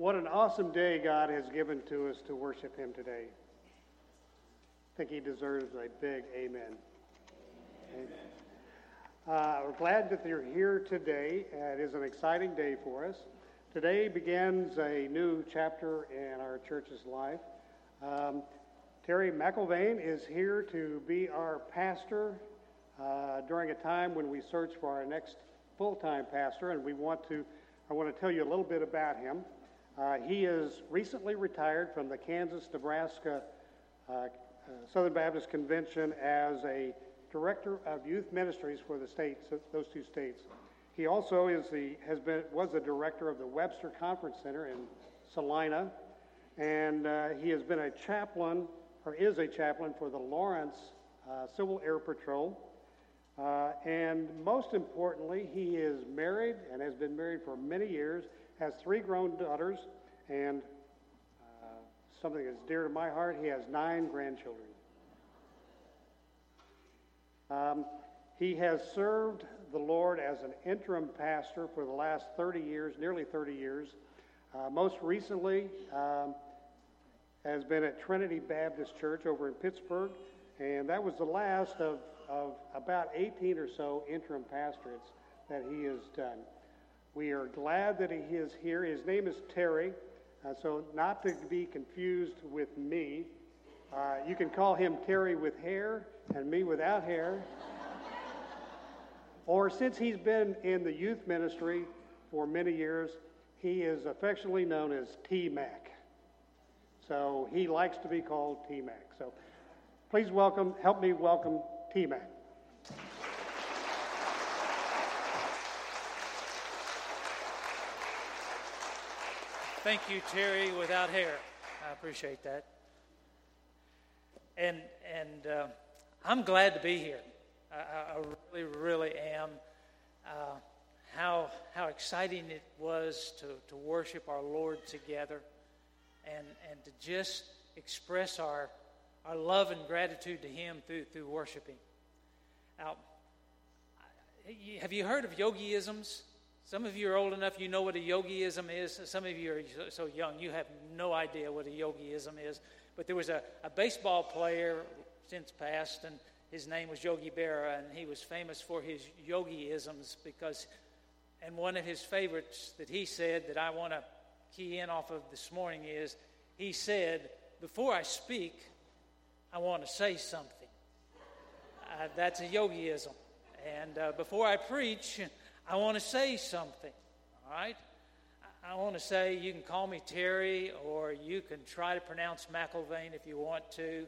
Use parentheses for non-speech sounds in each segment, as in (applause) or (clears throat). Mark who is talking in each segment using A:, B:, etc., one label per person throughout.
A: What an awesome day God has given to us to worship Him today. I think He deserves a big amen. amen. Uh, we're glad that you're here today. Uh, it is an exciting day for us. Today begins a new chapter in our church's life. Um, Terry McIlvain is here to be our pastor uh, during a time when we search for our next full-time pastor, and we want to. I want to tell you a little bit about him. Uh, he is recently retired from the Kansas Nebraska uh, uh, Southern Baptist Convention as a director of youth ministries for the states, those two states. He also is the, has been, was the director of the Webster Conference Center in Salina, and uh, he has been a chaplain, or is a chaplain for the Lawrence uh, Civil Air Patrol. Uh, and most importantly, he is married and has been married for many years has three grown daughters, and uh, something that's dear to my heart, he has nine grandchildren. Um, he has served the Lord as an interim pastor for the last 30 years, nearly 30 years. Uh, most recently, um, has been at Trinity Baptist Church over in Pittsburg, and that was the last of, of about 18 or so interim pastorates that he has done. We are glad that he is here. His name is Terry, uh, so not to be confused with me. Uh, you can call him Terry with hair and me without hair. or since he's been in the youth ministry for many years, he is affectionately known as T Mac. So he likes to be called T Mac. So please welcome, help me welcome T Mac.
B: Thank you, Terry, without hair. I appreciate that. And, and uh, I'm glad to be here. I, I really, really am. Uh, how, how exciting it was to, to worship our Lord together and, and to just express our, our love and gratitude to Him through, through worshiping. Now, have you heard of yogiisms? Some of you are old enough, you know what a yogiism is. Some of you are so young, you have no idea what a yogiism is. But there was a, a baseball player since passed, and his name was Yogi Berra, and he was famous for his yogiisms because, and one of his favorites that he said that I want to key in off of this morning is he said, Before I speak, I want to say something. Uh, that's a yogiism. And uh, before I preach, I want to say something, all right? I want to say you can call me Terry or you can try to pronounce McIlvain if you want to,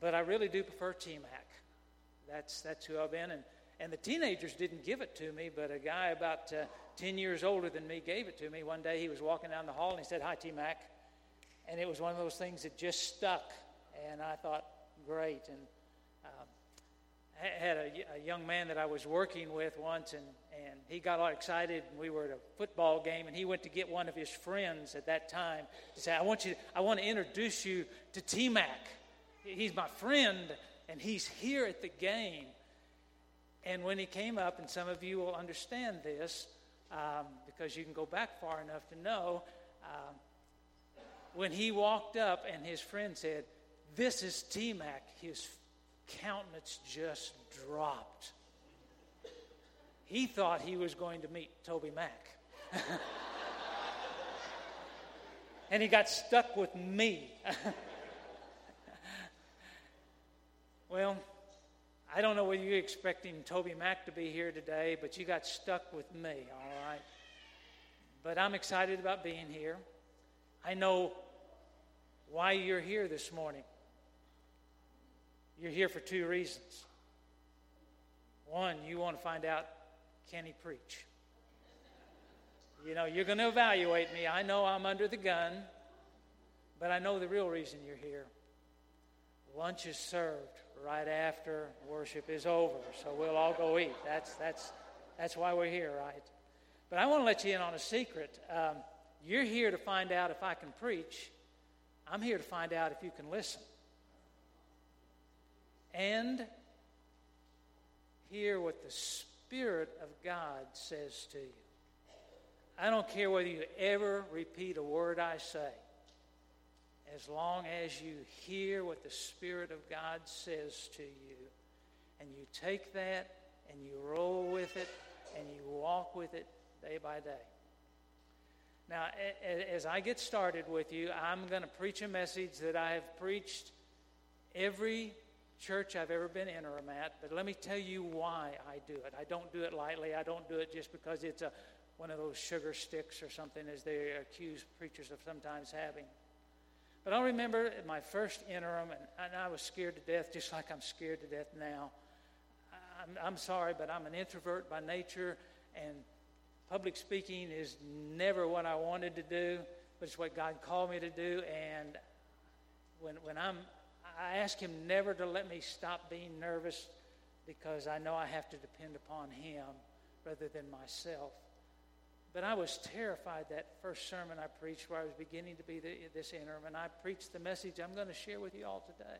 B: but I really do prefer T Mac. That's, that's who I've been. And, and the teenagers didn't give it to me, but a guy about uh, 10 years older than me gave it to me. One day he was walking down the hall and he said, Hi, T Mac. And it was one of those things that just stuck. And I thought, great. And had a, a, young man that I was working with once, and, and he got all excited. And we were at a football game, and he went to get one of his friends at that time to say, "I want you, I want to introduce you to T Mac. He's my friend, and he's here at the game." And when he came up, and some of you will understand this um, because you can go back far enough to know, um, when he walked up and his friend said, "This is T Mac," his countenance just dropped. He thought he was going to meet TobyMac. (laughs) and he got stuck with me. (laughs) well, I don't know whether you're expecting TobyMac to be here today, but you got stuck with me, all right? But I'm excited about being here. I know why you're here this morning. You're here for two reasons. One, you want to find out can he preach? You know, you're going to evaluate me. I know I'm under the gun, but I know the real reason you're here. Lunch is served right after worship is over, so we'll all go eat. That's, that's, that's why we're here, right? But I want to let you in on a secret. Um, you're here to find out if I can preach. I'm here to find out if you can listen and hear what the Spirit of God says to you. I don't care whether you ever repeat a word I say, as long as you hear what the Spirit of God says to you, and you take that and you roll with it and you walk with it day by day. Now, as I get started with you, I'm going to preach a message that I have preached every church I've ever been in or interim at, but let me tell you why I do it. I don't do it lightly. I don't do it just because it's a, one of those sugar sticks or something, as they accuse preachers of sometimes having. But I remember my first interim, and, and I was scared to death, just like I'm scared to death now. I'm, I'm sorry, but I'm an introvert by nature, and public speaking is never what I wanted to do, but it's what God called me to do. And when, when I'm, I ask Him never to let me stop being nervous because I know I have to depend upon Him rather than myself. But I was terrified that first sermon I preached where I was beginning to be the, this interim, and I preached the message I'm going to share with you all today.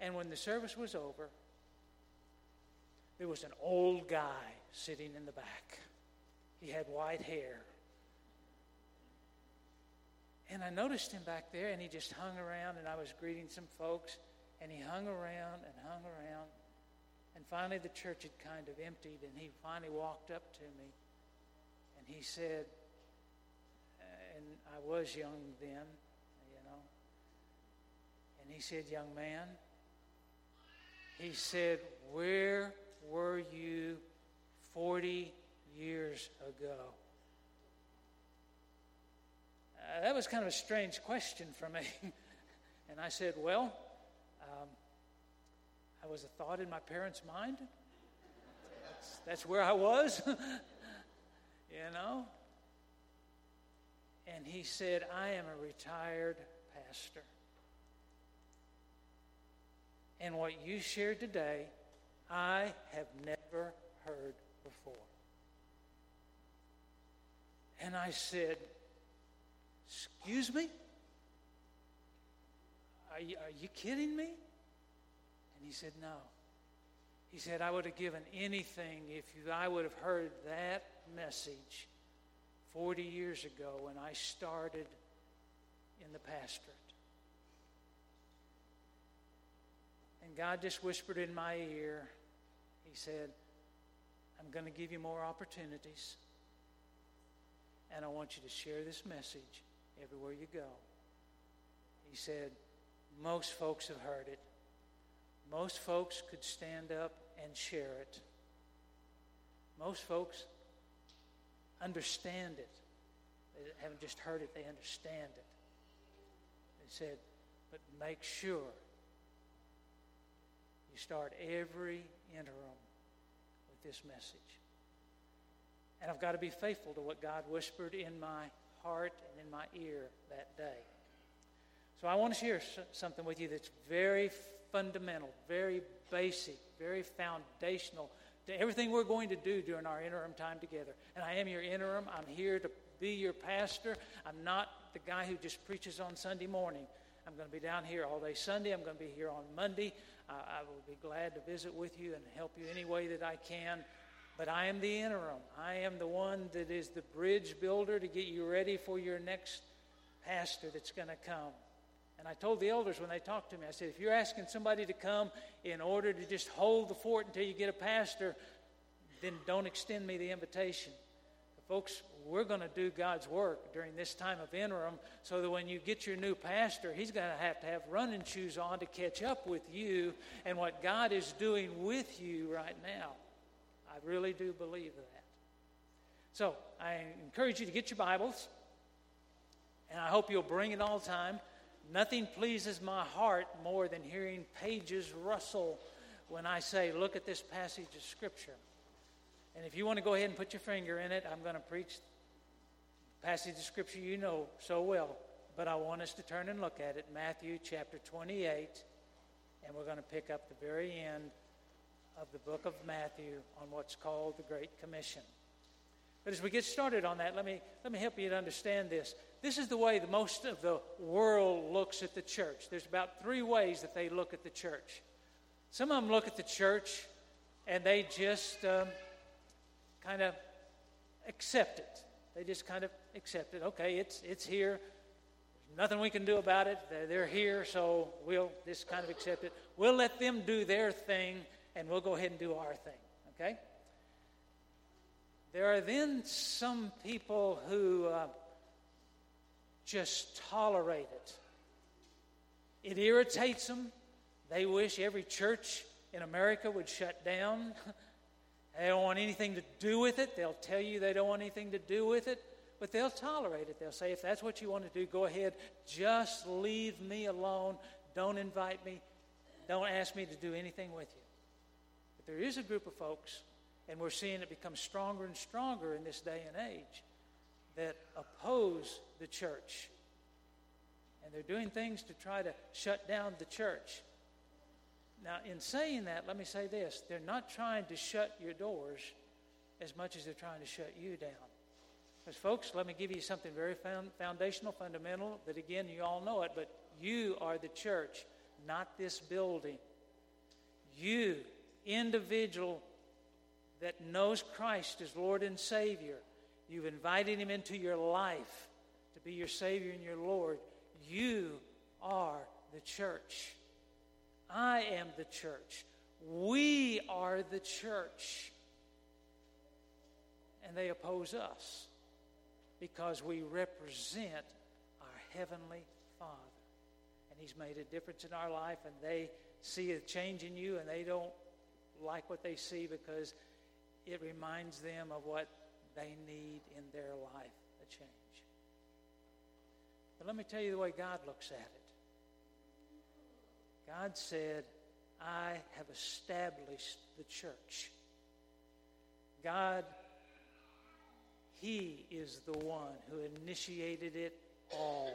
B: And when the service was over, there was an old guy sitting in the back. He had white hair. And I noticed him back there, and he just hung around, and I was greeting some folks, and he hung around and hung around. And finally, the church had kind of emptied, and he finally walked up to me, and he said, uh, and I was young then, you know, and he said, Young man, he said, Where were you 40 years ago? Uh, that was kind of a strange question for me. (laughs) and I said, Well, um, I was a thought in my parents' mind. That's, that's where I was, (laughs) you know. And he said, I am a retired pastor. And what you shared today I have never heard before. And I said, Excuse me? Are you, are you kidding me? And he said, No. He said, I would have given anything if you, I would have heard that message 40 years ago when I started in the pastorate. And God just whispered in my ear, He said, I'm going to give you more opportunities. And I want you to share this message everywhere you go. He said, Most folks have heard it. Most folks could stand up and share it. Most folks understand it. They haven't just heard it, they understand it. He said, But make sure you start every interim with this message. And I've got to be faithful to what God whispered in my heart and in my ear that day. So I want to share something with you that's very fundamental, very basic, very foundational to everything we're going to do during our interim time together. And I am your interim. I'm here to be your pastor. I'm not the guy who just preaches on Sunday morning. I'm going to be down here all day Sunday. I'm going to be here on Monday. I, I will be glad to visit with you and help you any way that I can. But I am the interim. I am the one that is the bridge builder to get you ready for your next pastor that's going to come. And I told the elders when they talked to me, I said, if you're asking somebody to come in order to just hold the fort until you get a pastor, then don't extend me the invitation. But folks, we're going to do God's work during this time of interim so that when you get your new pastor, he's going to have to have running shoes on to catch up with you and what God is doing with you right now. Really do believe that. So I encourage you to get your Bibles, and I hope you'll bring it all the time. Nothing pleases my heart more than hearing pages rustle when I say, Look at this passage of Scripture. And if you want to go ahead and put your finger in it, I'm going to preach passage of scripture you know so well, but I want us to turn and look at it. Matthew chapter 28, and we're going to pick up the very end of the book of Matthew on what's called the Great Commission. But as we get started on that, let me, let me help you to understand this. This is the way the most of the world looks at the church. There's about three ways that they look at the church. Some of them look at the church and they just um, kind of accept it. They just kind of accept it. Okay, it's, it's here. There's nothing we can do about it. They're, they're here, so we'll just kind of accept it. We'll let them do their thing, and we'll go ahead and do our thing. Okay? There are then some people who uh, just tolerate it. It irritates them. They wish every church in America would shut down. (laughs) They don't want anything to do with it. They'll tell you they don't want anything to do with it, but they'll tolerate it. They'll say, if that's what you want to do, go ahead. Just leave me alone. Don't invite me. Don't ask me to do anything with you. But there is a group of folks, and we're seeing it become stronger and stronger in this day and age, that oppose the church. And they're doing things to try to shut down the church. Now, in saying that, let me say this they're not trying to shut your doors as much as they're trying to shut you down. Because, folks, let me give you something very foundational, fundamental, that again, you all know it, but you are the church, not this building. You, individual that knows Christ as Lord and Savior, you've invited Him into your life to be your Savior and your Lord. You are the church. I am the church. We are the church. And they oppose us because we represent our Heavenly Father. And He's made a difference in our life, and they see a change in you, and they don't like what they see because it reminds them of what they need in their life a change. But let me tell you the way God looks at it. God said, I have established the church. God, He is the one who initiated it all.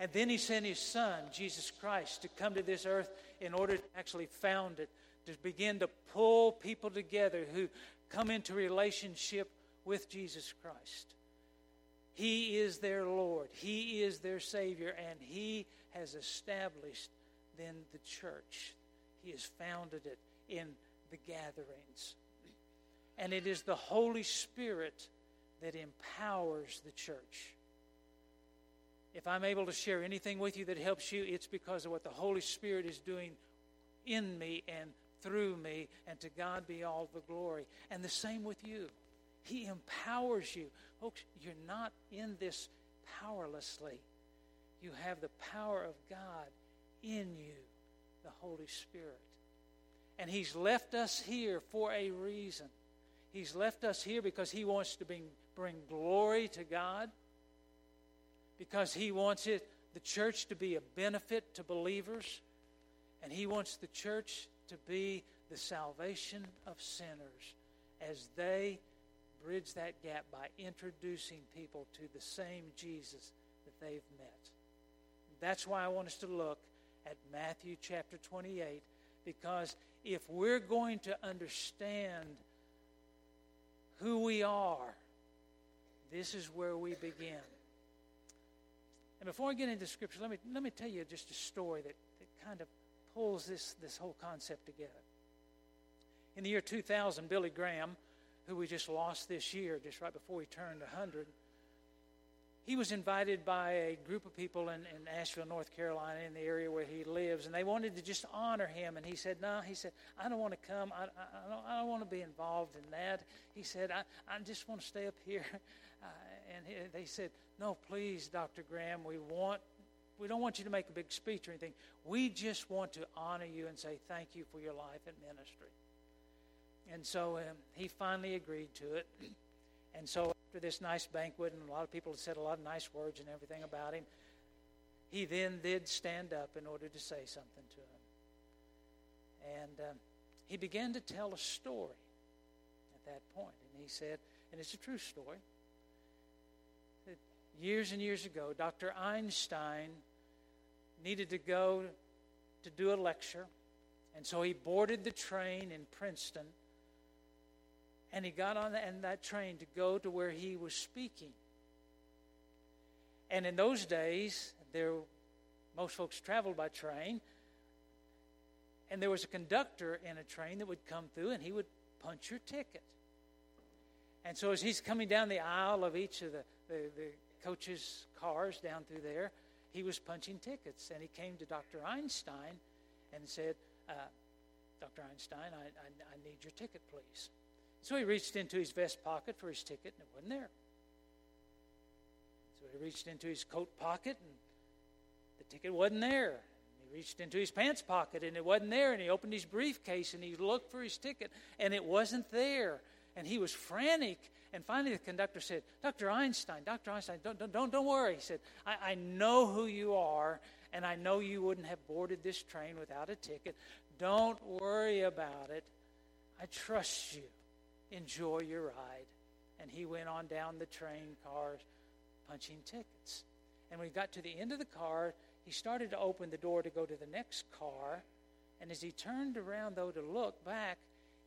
B: And then He sent His Son, Jesus Christ, to come to this earth in order to actually found it, to begin to pull people together who come into relationship with Jesus Christ. He is their Lord, He is their Savior, and He has established then the church. He has founded it in the gatherings. And it is the Holy Spirit that empowers the church. If I'm able to share anything with you that helps you, it's because of what the Holy Spirit is doing in me and through me, and to God be all the glory. And the same with you. He empowers you. Folks, you're not in this powerlessly. You have the power of God in you the Holy Spirit. And He's left us here for a reason. He's left us here because He wants to bring, bring glory to God, because He wants it, the church to be a benefit to believers, and He wants the church to be the salvation of sinners as they bridge that gap by introducing people to the same Jesus that they've met. That's why I want us to look at Matthew chapter 28 because if we're going to understand who we are, this is where we begin. And before I get into Scripture, let me, let me tell you just a story that, that kind of pulls this, this whole concept together. In the year 2000, Billy Graham, who we just lost this year, just right before he turned 100, he was invited by a group of people in, in Asheville, North Carolina, in the area where he lives, and they wanted to just honor him. And he said, No, he said, I don't want to come. I, I, I, don't, I don't want to be involved in that. He said, I, I just want to stay up here. (laughs) Uh, and he, they said, No, please, Dr. Graham, we want. We don't want you to make a big speech or anything. We just want to honor you and say thank you for your life and ministry. And so um, he finally agreed to it. And so after this nice banquet, and a lot of people said a lot of nice words and everything about him, he then did stand up in order to say something to him. And um, he began to tell a story at that point. And he said, and it's a true story, that years and years ago, Dr. Einstein needed to go to do a lecture. And so he boarded the train in Princeton and he got on that, that train to go to where he was speaking. And in those days, there, most folks traveled by train, and there was a conductor in a train that would come through, and he would punch your ticket. And so as he's coming down the aisle of each of the, the, the coaches' cars down through there, he was punching tickets. And he came to Dr. Einstein and said, uh, Dr. Einstein, I, I, I need your ticket, please. So he reached into his vest pocket for his ticket, and it wasn't there. So he reached into his coat pocket, and the ticket wasn't there. He reached into his pants pocket, and it wasn't there. And he opened his briefcase, and he looked for his ticket, and it wasn't there. And he was frantic. And finally, the conductor said, Dr. Einstein, Dr. Einstein, don't, don't, don't, worry. He said, I, I know who you are, and I know you wouldn't have boarded this train without a ticket. Don't worry about it. I trust you enjoy your ride. And he went on down the train cars punching tickets. And when he got to the end of the car, he started to open the door to go to the next car. And as he turned around, though, to look back,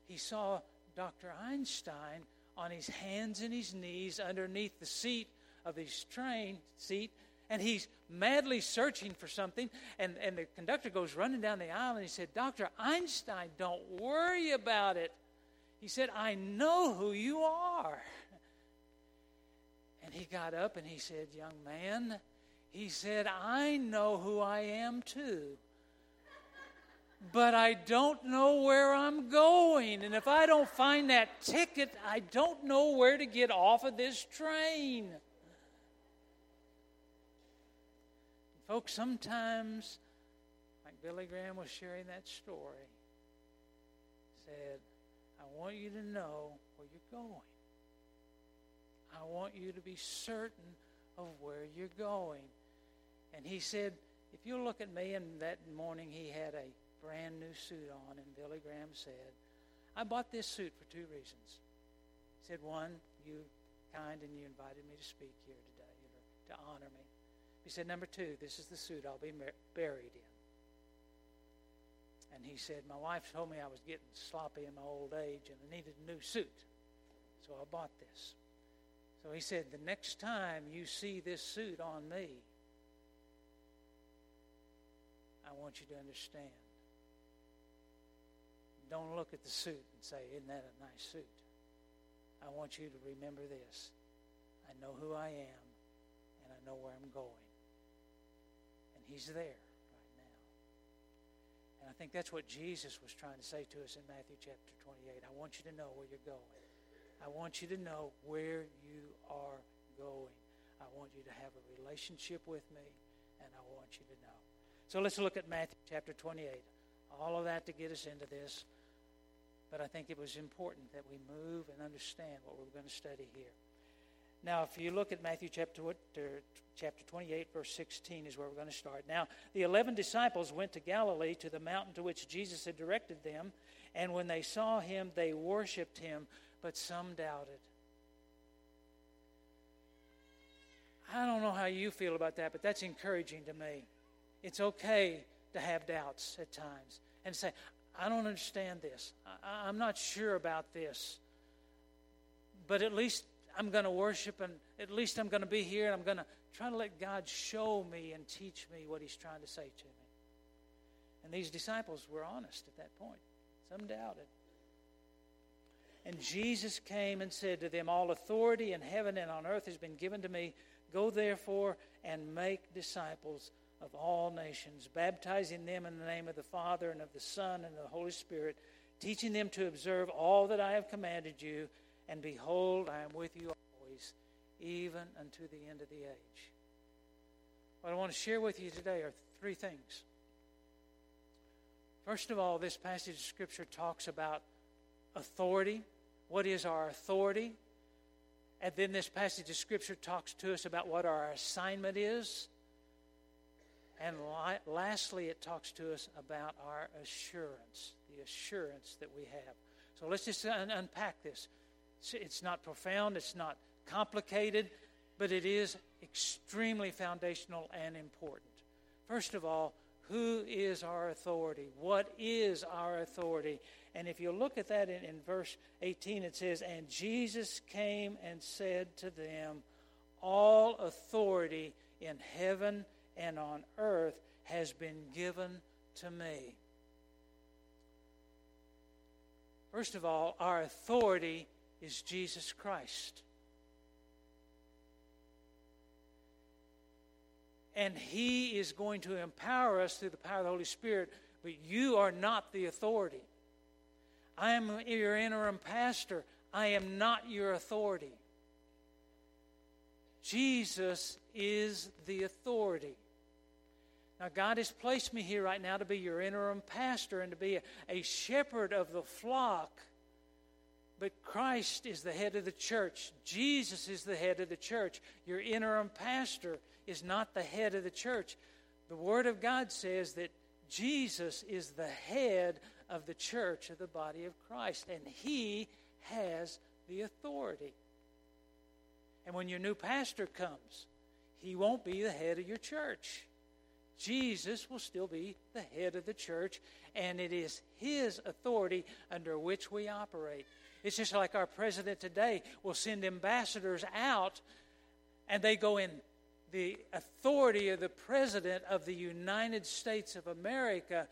B: he saw Dr. Einstein on his hands and his knees underneath the seat of his train seat. And he's madly searching for something. And, and the conductor goes running down the aisle and he said, Dr. Einstein, don't worry about it. He said, I know who you are. And he got up and he said, Young man, he said, I know who I am too. But I don't know where I'm going. And if I don't find that ticket, I don't know where to get off of this train. Folks, sometimes, like Billy Graham was sharing that story, said, I want you to know where you're going. I want you to be certain of where you're going. And he said, if you look at me, and that morning he had a brand new suit on, and Billy Graham said, I bought this suit for two reasons. He said, one, you kind and you invited me to speak here today, to honor me. He said, number two, this is the suit I'll be buried in. And he said, My wife told me I was getting sloppy in my old age and I needed a new suit. So I bought this. So he said, The next time you see this suit on me, I want you to understand. Don't look at the suit and say, Isn't that a nice suit? I want you to remember this. I know who I am, and I know where I'm going. And He's there. Right now. And I think that's what Jesus was trying to say to us in Matthew chapter 28. I want you to know where you're going. I want you to know where you are going. I want you to have a relationship with me, and I want you to know. So let's look at Matthew chapter 28. All of that to get us into this. But I think it was important that we move and understand what we're going to study here. Now, if you look at Matthew chapter, uh, chapter 28, verse 16 is where we're going to start. Now, the 11 disciples went to Galilee to the mountain to which Jesus had directed them, and when they saw him, they worshiped him, but some doubted. I don't know how you feel about that, but that's encouraging to me. It's okay to have doubts at times and say, I don't understand this. I, am not sure about this. But at least I'm going to worship and at least I'm going to be here and I'm going to try to let God show me and teach me what He's trying to say to me. And these disciples were honest at that point. Some doubted. And Jesus came and said to them, All authority in heaven and on earth has been given to me. Go therefore and make disciples of all nations, baptizing them in the name of the Father and of the Son and of the Holy Spirit, teaching them to observe all that I have commanded you. And behold, I am with you always, even unto the end of the age. What I want to share with you today are three things. First of all, this passage of Scripture talks about authority. What is our authority? And then this passage of Scripture talks to us about what our assignment is. And lastly, it talks to us about our assurance, the assurance that we have. So let's just un- unpack this. It's not profound, it's not complicated, but it is extremely foundational and important. First of all, who is our authority? What is our authority? And if you look at that in, in, verse 18, it says, And Jesus came and said to them, All authority in heaven and on earth has been given to me. First of all, our authority is Jesus Christ. And He is going to empower us through the power of the Holy Spirit, but you are not the authority. I am your interim pastor. I am not your authority. Jesus is the authority. Now, God has placed me here right now to be your interim pastor and to be a, a shepherd of the flock. But Christ is the head of the church. Jesus is the head of the church. Your interim pastor is not the head of the church. The Word of God says that Jesus is the head of the church, of the body of Christ, and He has the authority. And when your new pastor comes, he won't be the head of your church. Jesus will still be the head of the church, and it is his authority under which we operate. It's just like our president today will send ambassadors out, and they go in the authority of the president of the United States of America.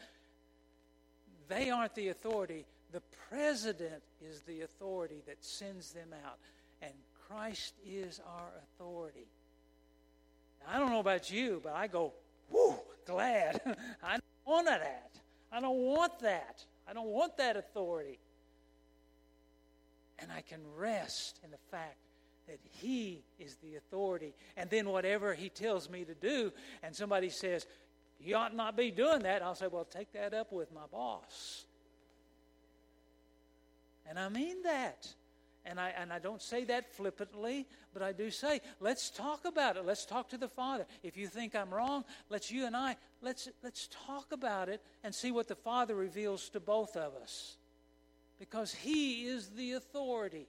B: They aren't the authority. The president is the authority that sends them out, and Christ is our authority. Now, I don't know about you, but I go, whoo, glad. (laughs) I don't want that. I don't want that. I don't want that authority. And I can rest in the fact that He is the authority. And then whatever He tells me to do, and somebody says, You ought not be doing that, I'll say, Well, take that up with my boss. And I mean that. And I, and I don't say that flippantly, but I do say, let's talk about it. Let's talk to the Father. If you think I'm wrong, let's you and I, let's, let's talk about it and see what the Father reveals to both of us. Because He is the authority.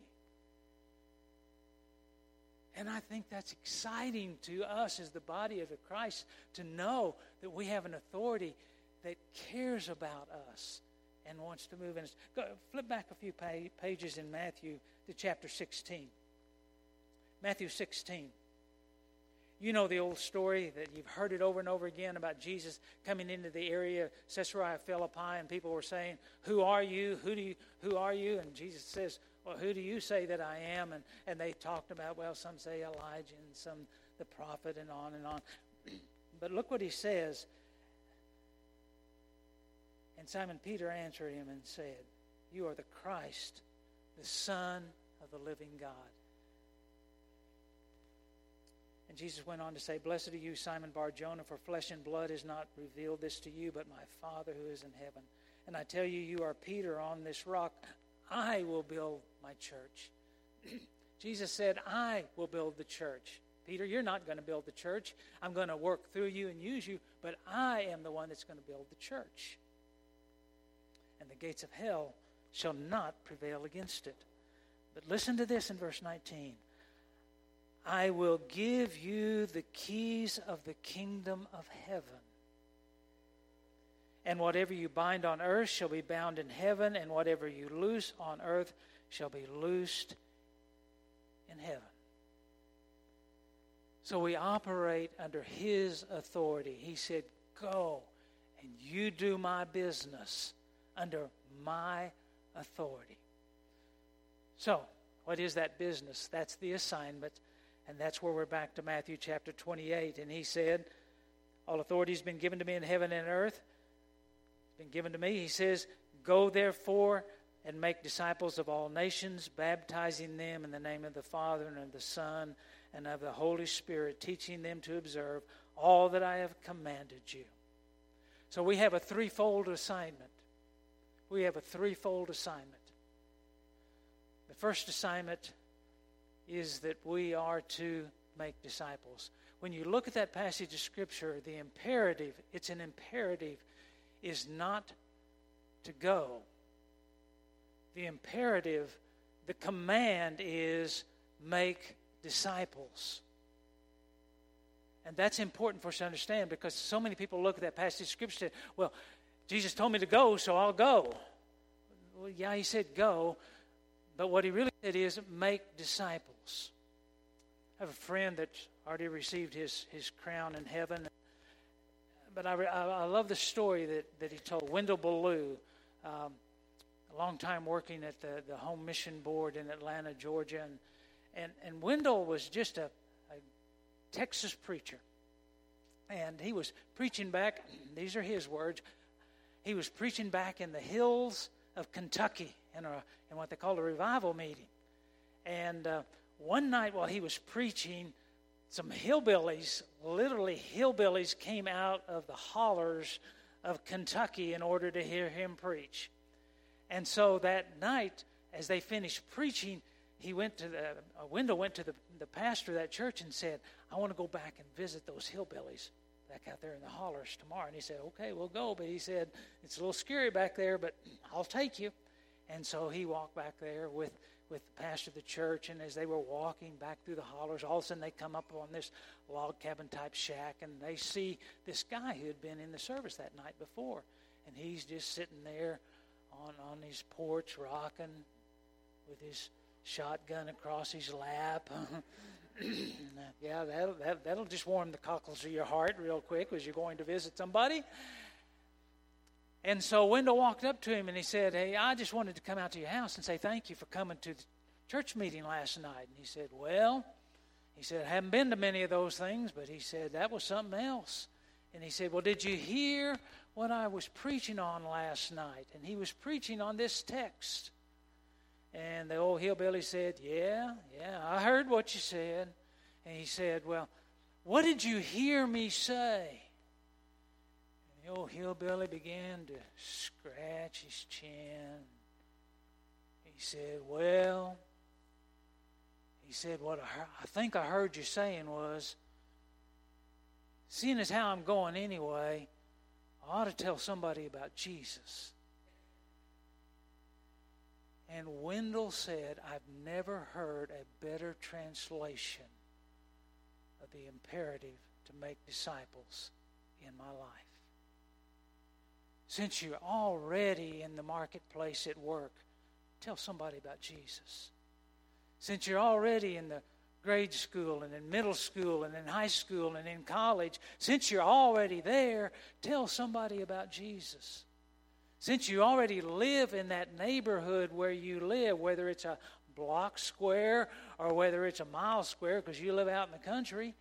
B: And I think that's exciting to us as the body of Christ to know that we have an authority that cares about us and wants to move in us. Go, flip back a few pages in Matthew to chapter 16. Matthew 16. You know the old story that you've heard it over and over again about Jesus coming into the area of Caesarea Philippi, and people were saying, "Who are you? Who do you? Who are you?" And Jesus says, "Well, who do you say that I am?" And and they talked about, well, some say Elijah, and some the prophet, and on and on. (clears throat) but look what he says. And Simon Peter answered him and said, You are the Christ, the Son of the living God. And Jesus went on to say, Blessed are you, Simon Bar Jonah, for flesh and blood has not revealed this to you, but my Father who is in heaven. And I tell you, you are Peter on this rock. I will build my church. (clears throat) Jesus said, I will build the church. Peter, you're not going to build the church. I'm going to work through you and use you, but I am the one that's going to build the church. And the gates of hell shall not prevail against it. But listen to this in verse 19 I will give you the keys of the kingdom of heaven. And whatever you bind on earth shall be bound in heaven, and whatever you loose on earth shall be loosed in heaven. So we operate under His authority. He said, Go and you do my business under my authority. So, what is that business? That's the assignment. And that's where we're back to Matthew chapter 28. And he said, All authority has been given to me in heaven and earth. It's been given to me. He says, Go therefore and make disciples of all nations, baptizing them in the name of the Father and of the Son and of the Holy Spirit, teaching them to observe all that I have commanded you. So we have a threefold assignment we have a threefold assignment. The first assignment is that we are to make disciples. When you look at that passage of Scripture, the imperative, it's an imperative, is not to go. The imperative, the command is make disciples. And that's important for us to understand because so many people look at that passage of Scripture and say, well, Jesus told me to go, so I'll go. Well, yeah, he said go, but what he really said is make disciples. I have a friend that already received his, his crown in heaven. But I, I, I love the story that, that he told. Wendell Ballou, um, a long time working at the, the Home Mission Board in Atlanta, Georgia. And, and, and Wendell was just a, a Texas preacher. And he was preaching back, these are his words, he was preaching back in the hills of Kentucky in, a, in what they called a revival meeting. And uh, one night while he was preaching, some hillbillies, literally hillbillies, came out of the hollers of Kentucky in order to hear him preach. And so that night, as they finished preaching, he went to the a Wendell went to the, the pastor of that church and said, I want to go back and visit those hillbillies back out there in the hollers tomorrow. And he said, Okay, we'll go. But he said, It's a little scary back there, but I'll take you. And so he walked back there with, with the pastor of the church. And as they were walking back through the hollers, all of a sudden they come up on this log cabin type shack and they see this guy who had been in the service that night before. And he's just sitting there on, on his porch rocking with his shotgun across his lap. (laughs) Uh, yeah, that'll, that, that'll just warm the cockles of your heart real quick as you're going to visit somebody. And so Wendell walked up to him and he said, Hey, I just wanted to come out to your house and say thank you for coming to the church meeting last night. And he said, Well, he said, I haven't been to many of those things, but he said, That was something else. And he said, Well, did you hear what I was preaching on last night? And he was preaching on this text. And the old hillbilly said, Yeah, yeah, I heard what you said. And he said, Well, what did you hear me say? And the old hillbilly began to scratch his chin. He said, Well, he said, What I, heard, I think I heard you saying was, seeing as how I'm going anyway, I ought to tell somebody about Jesus. And Wendell said, I've never heard a better translation of the imperative to make disciples in my life. Since you're already in the marketplace at work, tell somebody about Jesus. Since you're already in the grade school and in middle school and in high school and in college, since you're already there, tell somebody about Jesus. Since you already live in that neighborhood where you live, whether it's a block square or whether it's a mile square because you live out in the country,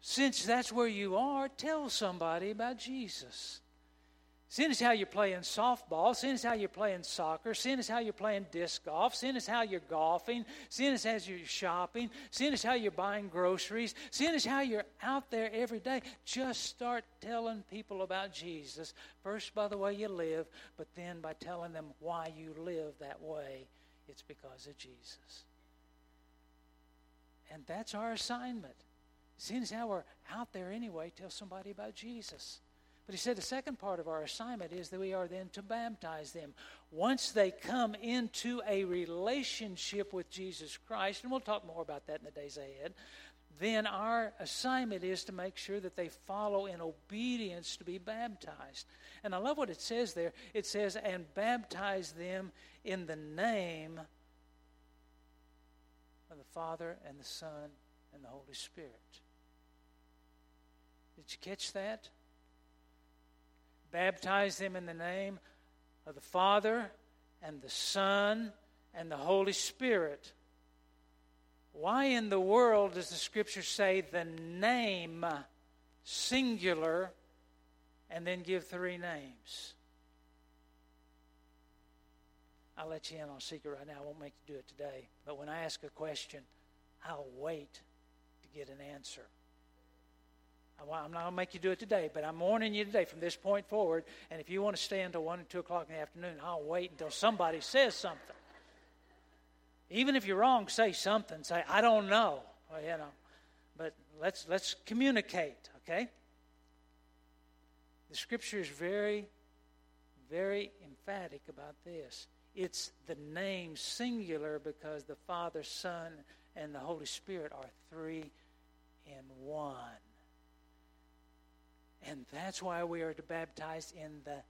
B: since that's where you are, tell somebody about Jesus. Seeing is how you're playing softball, Sin is how you're playing soccer, Sin is how you're playing disc golf, Sin is how you're golfing, seeing as how you're shopping, Sin is how you're buying groceries, Sin is how you're out there every day, just start telling people about Jesus. First by the way you live, but then by telling them why you live that way. It's because of Jesus. And that's our assignment. Sin is how we're out there anyway, tell somebody about Jesus. But he said the second part of our assignment is that we are then to baptize them. Once they come into a relationship with Jesus Christ, and we'll talk more about that in the days ahead, then our assignment is to make sure that they follow in obedience to be baptized. And I love what it says there. It says, and baptize them in the name of the Father and the Son and the Holy Spirit. Did you catch that? Baptize them in the name of the Father and the Son and the Holy Spirit. Why in the world does the Scripture say the name singular and then give three names? I'll let you in on a secret right now. I won't make you do it today. But when I ask a question, I'll wait to get an answer. I'm not going to make you do it today, but I'm warning you today from this point forward. And if you want to stay until 1 or 2 o'clock in the afternoon, I'll wait until somebody says something. Even if you're wrong, say something. Say, I don't know. Well, you know. But let's, let's communicate, okay? The scripture is very, very emphatic about this. It's the name singular because the Father, Son, and the Holy Spirit are three in one. And that's why we are to baptize in the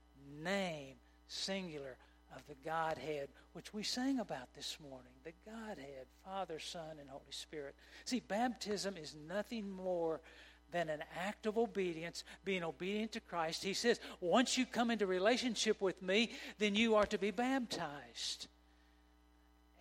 B: name, singular, of the Godhead, which we sang about this morning. The Godhead, Father, Son, and Holy Spirit. See, baptism is nothing more than an act of obedience, being obedient to Christ. He says, once you come into relationship with me, then you are to be baptized.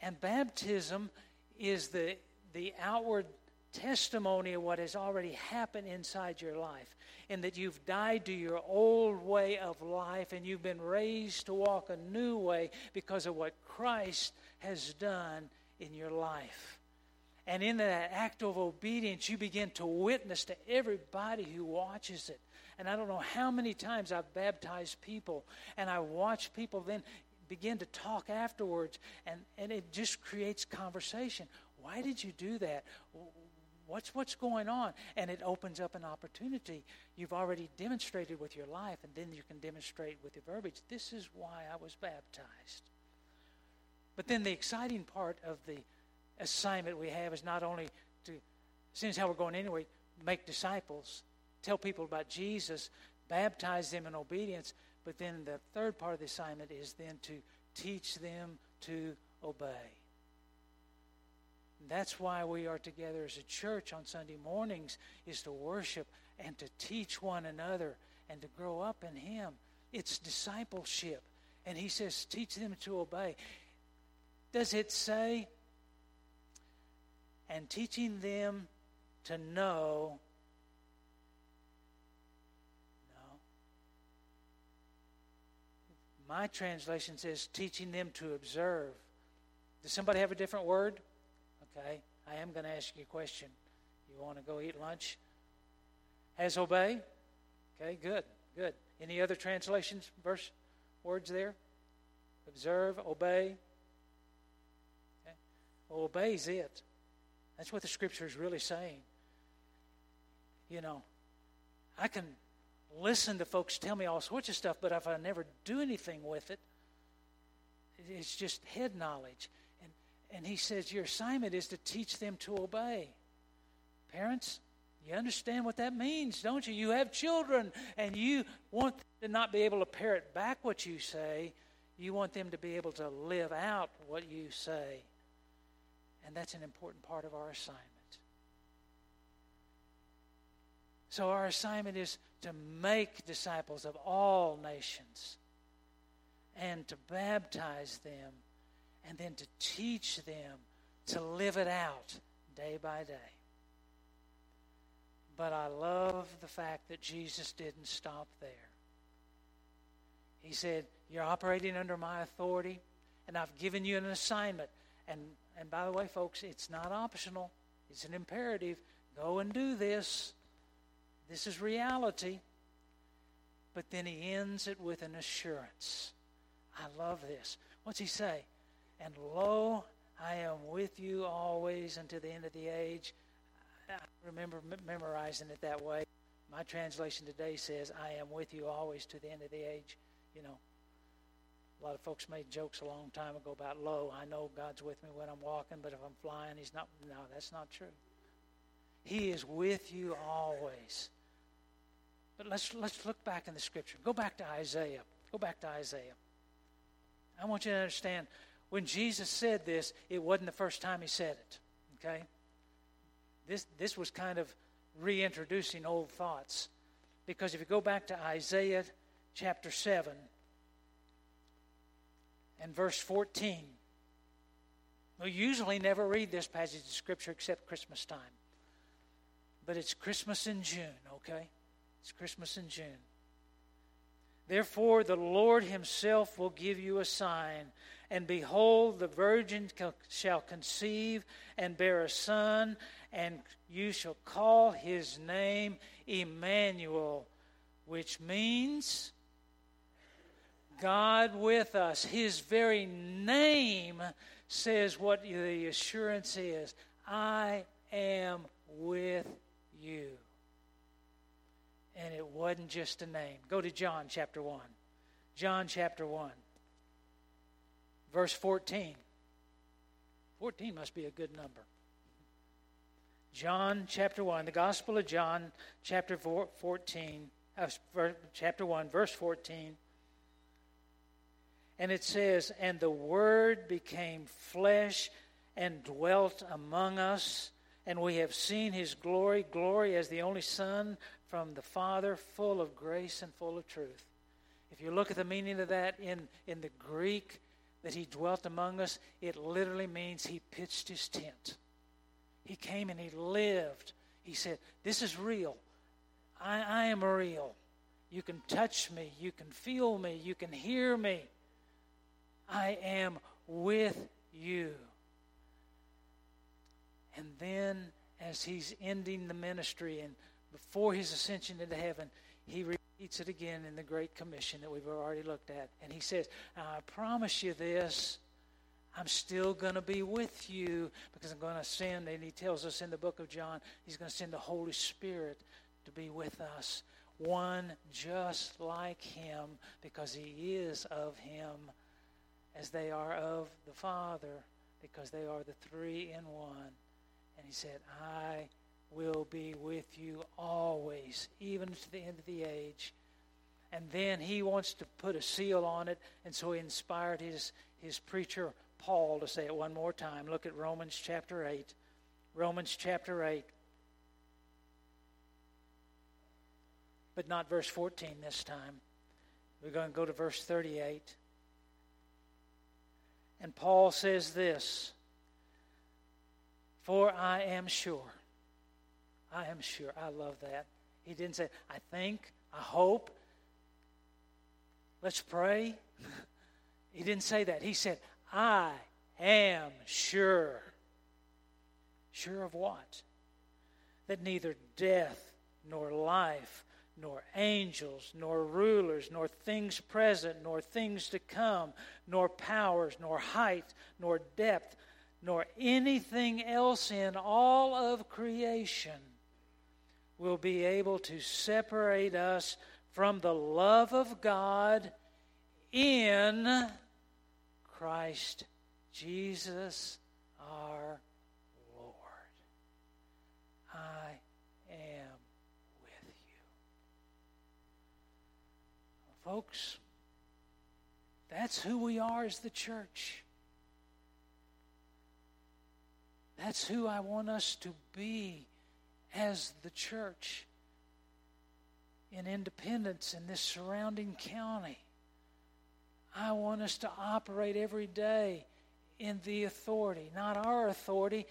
B: And baptism is the, the outward testimony of what has already happened inside your life, and that you've died to your old way of life and you've been raised to walk a new way because of what Christ has done in your life. And in that act of obedience, you begin to witness to everybody who watches it. And I don't know how many times I've baptized people, and I watch people then begin to talk afterwards, and, and it just creates conversation. Why did you do that? What's, what's going on? And it opens up an opportunity. You've already demonstrated with your life, and then you can demonstrate with your verbiage. This is why I was baptized. But then the exciting part of the assignment we have is not only to, since how we're going anyway, make disciples, tell people about Jesus, baptize them in obedience, but then the third part of the assignment is then to teach them to obey. That's why we are together as a church on Sunday mornings is to worship and to teach one another and to grow up in him. It's discipleship. And he says teach them to obey. Does it say and teaching them to know No. My translation says teaching them to observe. Does somebody have a different word? Okay, I am going to ask you a question. You want to go eat lunch? Has obey? Okay, good, good. Any other translations, verse, words there? Observe, obey. Okay. Well, it. That's what the scripture is really saying. You know, I can listen to folks tell me all sorts of stuff, but if I never do anything with it, it's just head knowledge. And, he says, Your assignment is to teach them to obey. Parents, you understand what that means, don't you? You have children, and you want them to not be able to parrot back what you say. You want them to be able to live out what you say. And that's an important part of our assignment. So, our assignment is to make disciples of all nations and to baptize them and then to teach them to live it out day by day. But I love the fact that Jesus didn't stop there. He said, You're operating under my authority, and I've given you an assignment. And, and by the way, folks, it's not optional, it's an imperative. Go and do this. This is reality. But then he ends it with an assurance. I love this. What's he say? And lo, I am with you always until the end of the age. I remember memorizing it that way. My translation today says, I am with you always to the end of the age. You know, a lot of folks made jokes a long time ago about, lo, I know God's with me when I'm walking, but if I'm flying, He's not. No, that's not true. He is with you always. But let's, let's look back in the scripture. Go back to Isaiah. Go back to Isaiah. I want you to understand when Jesus said this, it wasn't the first time he said it. Okay? This, this was kind of reintroducing old thoughts. Because if you go back to Isaiah chapter 7 and verse 14, we usually never read this passage of Scripture except Christmas time. But it's Christmas in June, okay? It's Christmas in June. Therefore, the Lord Himself will give you a sign. And behold, the virgin shall conceive and bear a son, and you shall call his name Emmanuel, which means God with us. His very name says what the assurance is I am with you and it wasn't just a name. Go to John chapter 1. John chapter 1, verse 14. 14 must be a good number. John chapter 1, the Gospel of John chapter 14, uh, chapter 1, verse 14. And it says, And the Word became flesh and dwelt among us and we have seen his glory, glory as the only Son from the Father, full of grace and full of truth. If you look at the meaning of that in, in the Greek, that he dwelt among us, it literally means he pitched his tent. He came and he lived. He said, This is real. I, I am real. You can touch me. You can feel me. You can hear me. I am with you. And then, as he's ending the ministry and before his ascension into heaven, he repeats it again in the Great Commission that we've already looked at. And he says, I promise you this. I'm still going to be with you because I'm going to send, and he tells us in the book of John, he's going to send the Holy Spirit to be with us. One just like him because he is of him as they are of the Father because they are the three in one. And he said, I will be with you always, even to the end of the age. And then he wants to put a seal on it, and so he inspired his, his preacher, Paul, to say it one more time. Look at Romans chapter 8. Romans chapter 8. But not verse 14 this time. We're going to go to verse 38. And Paul says this For I am sure. I am sure. I love that. He didn't say, I think, I hope. Let's pray. (laughs) he didn't say that. He said, I am sure. Sure of what? That neither death nor life nor angels, nor rulers, nor things present, nor things to come, nor powers, nor height, nor depth, nor anything else in all of creation will be able to separate us from the love of God in Christ Jesus our Lord. I am with you. Folks, that's who we are as the church. That's who I want us to be as the church in Independence in this surrounding county. I want us to operate every day in the authority, not our authority.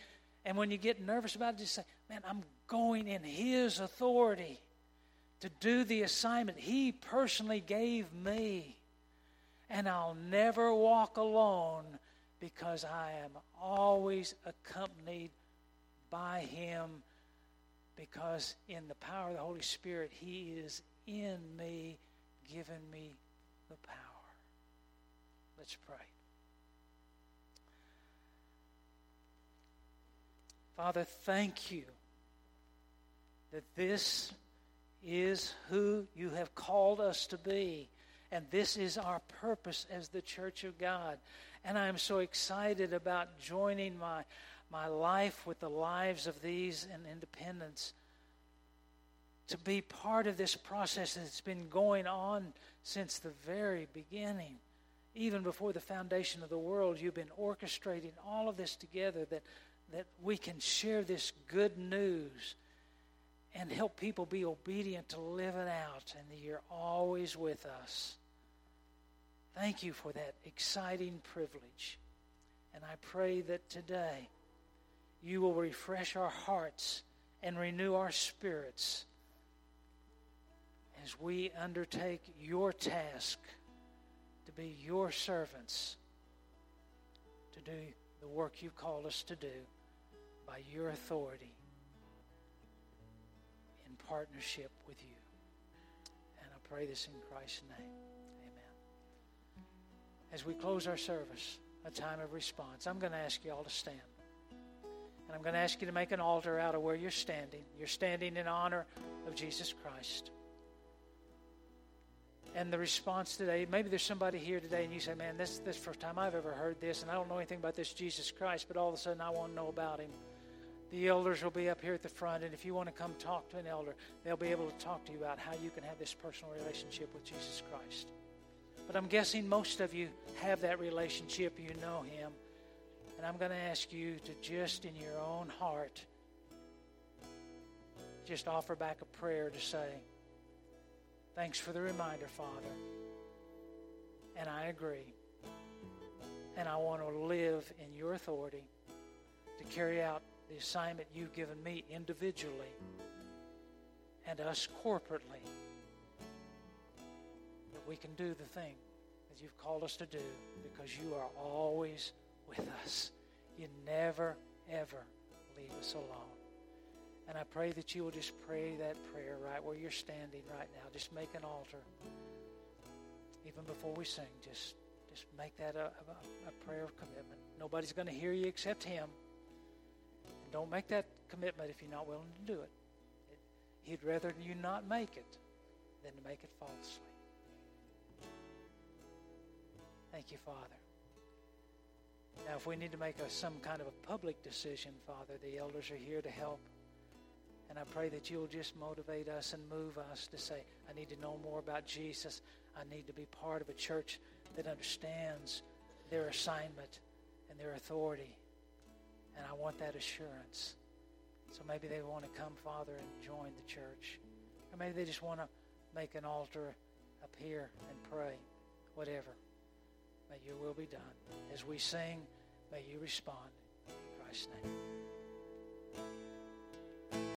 B: And when you get nervous about it, just say, man, I'm going in His authority to do the assignment He personally gave me. And I'll never walk alone because I am always accompanied by Him because in the power of the Holy Spirit, He is in me, giving me the power. Let's pray. Father, thank you that this is who you have called us to be. And this is our purpose as the church of God. And I'm so excited about joining my, my life with the lives of these in independence to be part of this process that's been going on since the very beginning. Even before the foundation of the world, you've been orchestrating all of this together that, that we can share this good news and help people be obedient to live it out, and that you're always with us. Thank you for that exciting privilege. And I pray that today you will refresh our hearts and renew our spirits as we undertake your task to be your servants, to do the work you've called us to do by your authority in partnership with you. And I pray this in Christ's name. Amen. As we close our service, a time of response, I'm going to ask you all to stand. And I'm going to ask you to make an altar out of where you're standing. You're standing in honor of Jesus Christ. And the response today, maybe there's somebody here today and you say, man, this, this is the first time I've ever heard this, and I don't know anything about this Jesus Christ, but all of a sudden I want to know about him. The elders will be up here at the front, and if you want to come talk to an elder, they'll be able to talk to you about how you can have this personal relationship with Jesus Christ. But I'm guessing most of you have that relationship, you know Him. And I'm going to ask you to just in your own heart just offer back a prayer to say, Thanks for the reminder, Father. And I agree. And I want to live in your authority to carry out the assignment you've given me individually and us corporately. That we can do the thing that you've called us to do because you are always with us. You never, ever leave us alone. And I pray that you will just pray that prayer right where you're standing right now. Just make an altar. Even before we sing, just just make that a, a, a prayer of commitment. Nobody's going to hear you except Him. And don't make that commitment if you're not willing to do it. it. He'd rather you not make it than to make it falsely. Thank you, Father. Now, if we need to make a, some kind of a public decision, Father, the elders are here to help. And I pray that you'll just motivate us and move us to say, I need to know more about Jesus. I need to be part of a church that understands their assignment and their authority. And I want that assurance. So maybe they want to come, Father, and join the church. Or maybe they just want to make an altar up here and pray. Whatever. May your will be done. As we sing, may you respond. In Christ's name.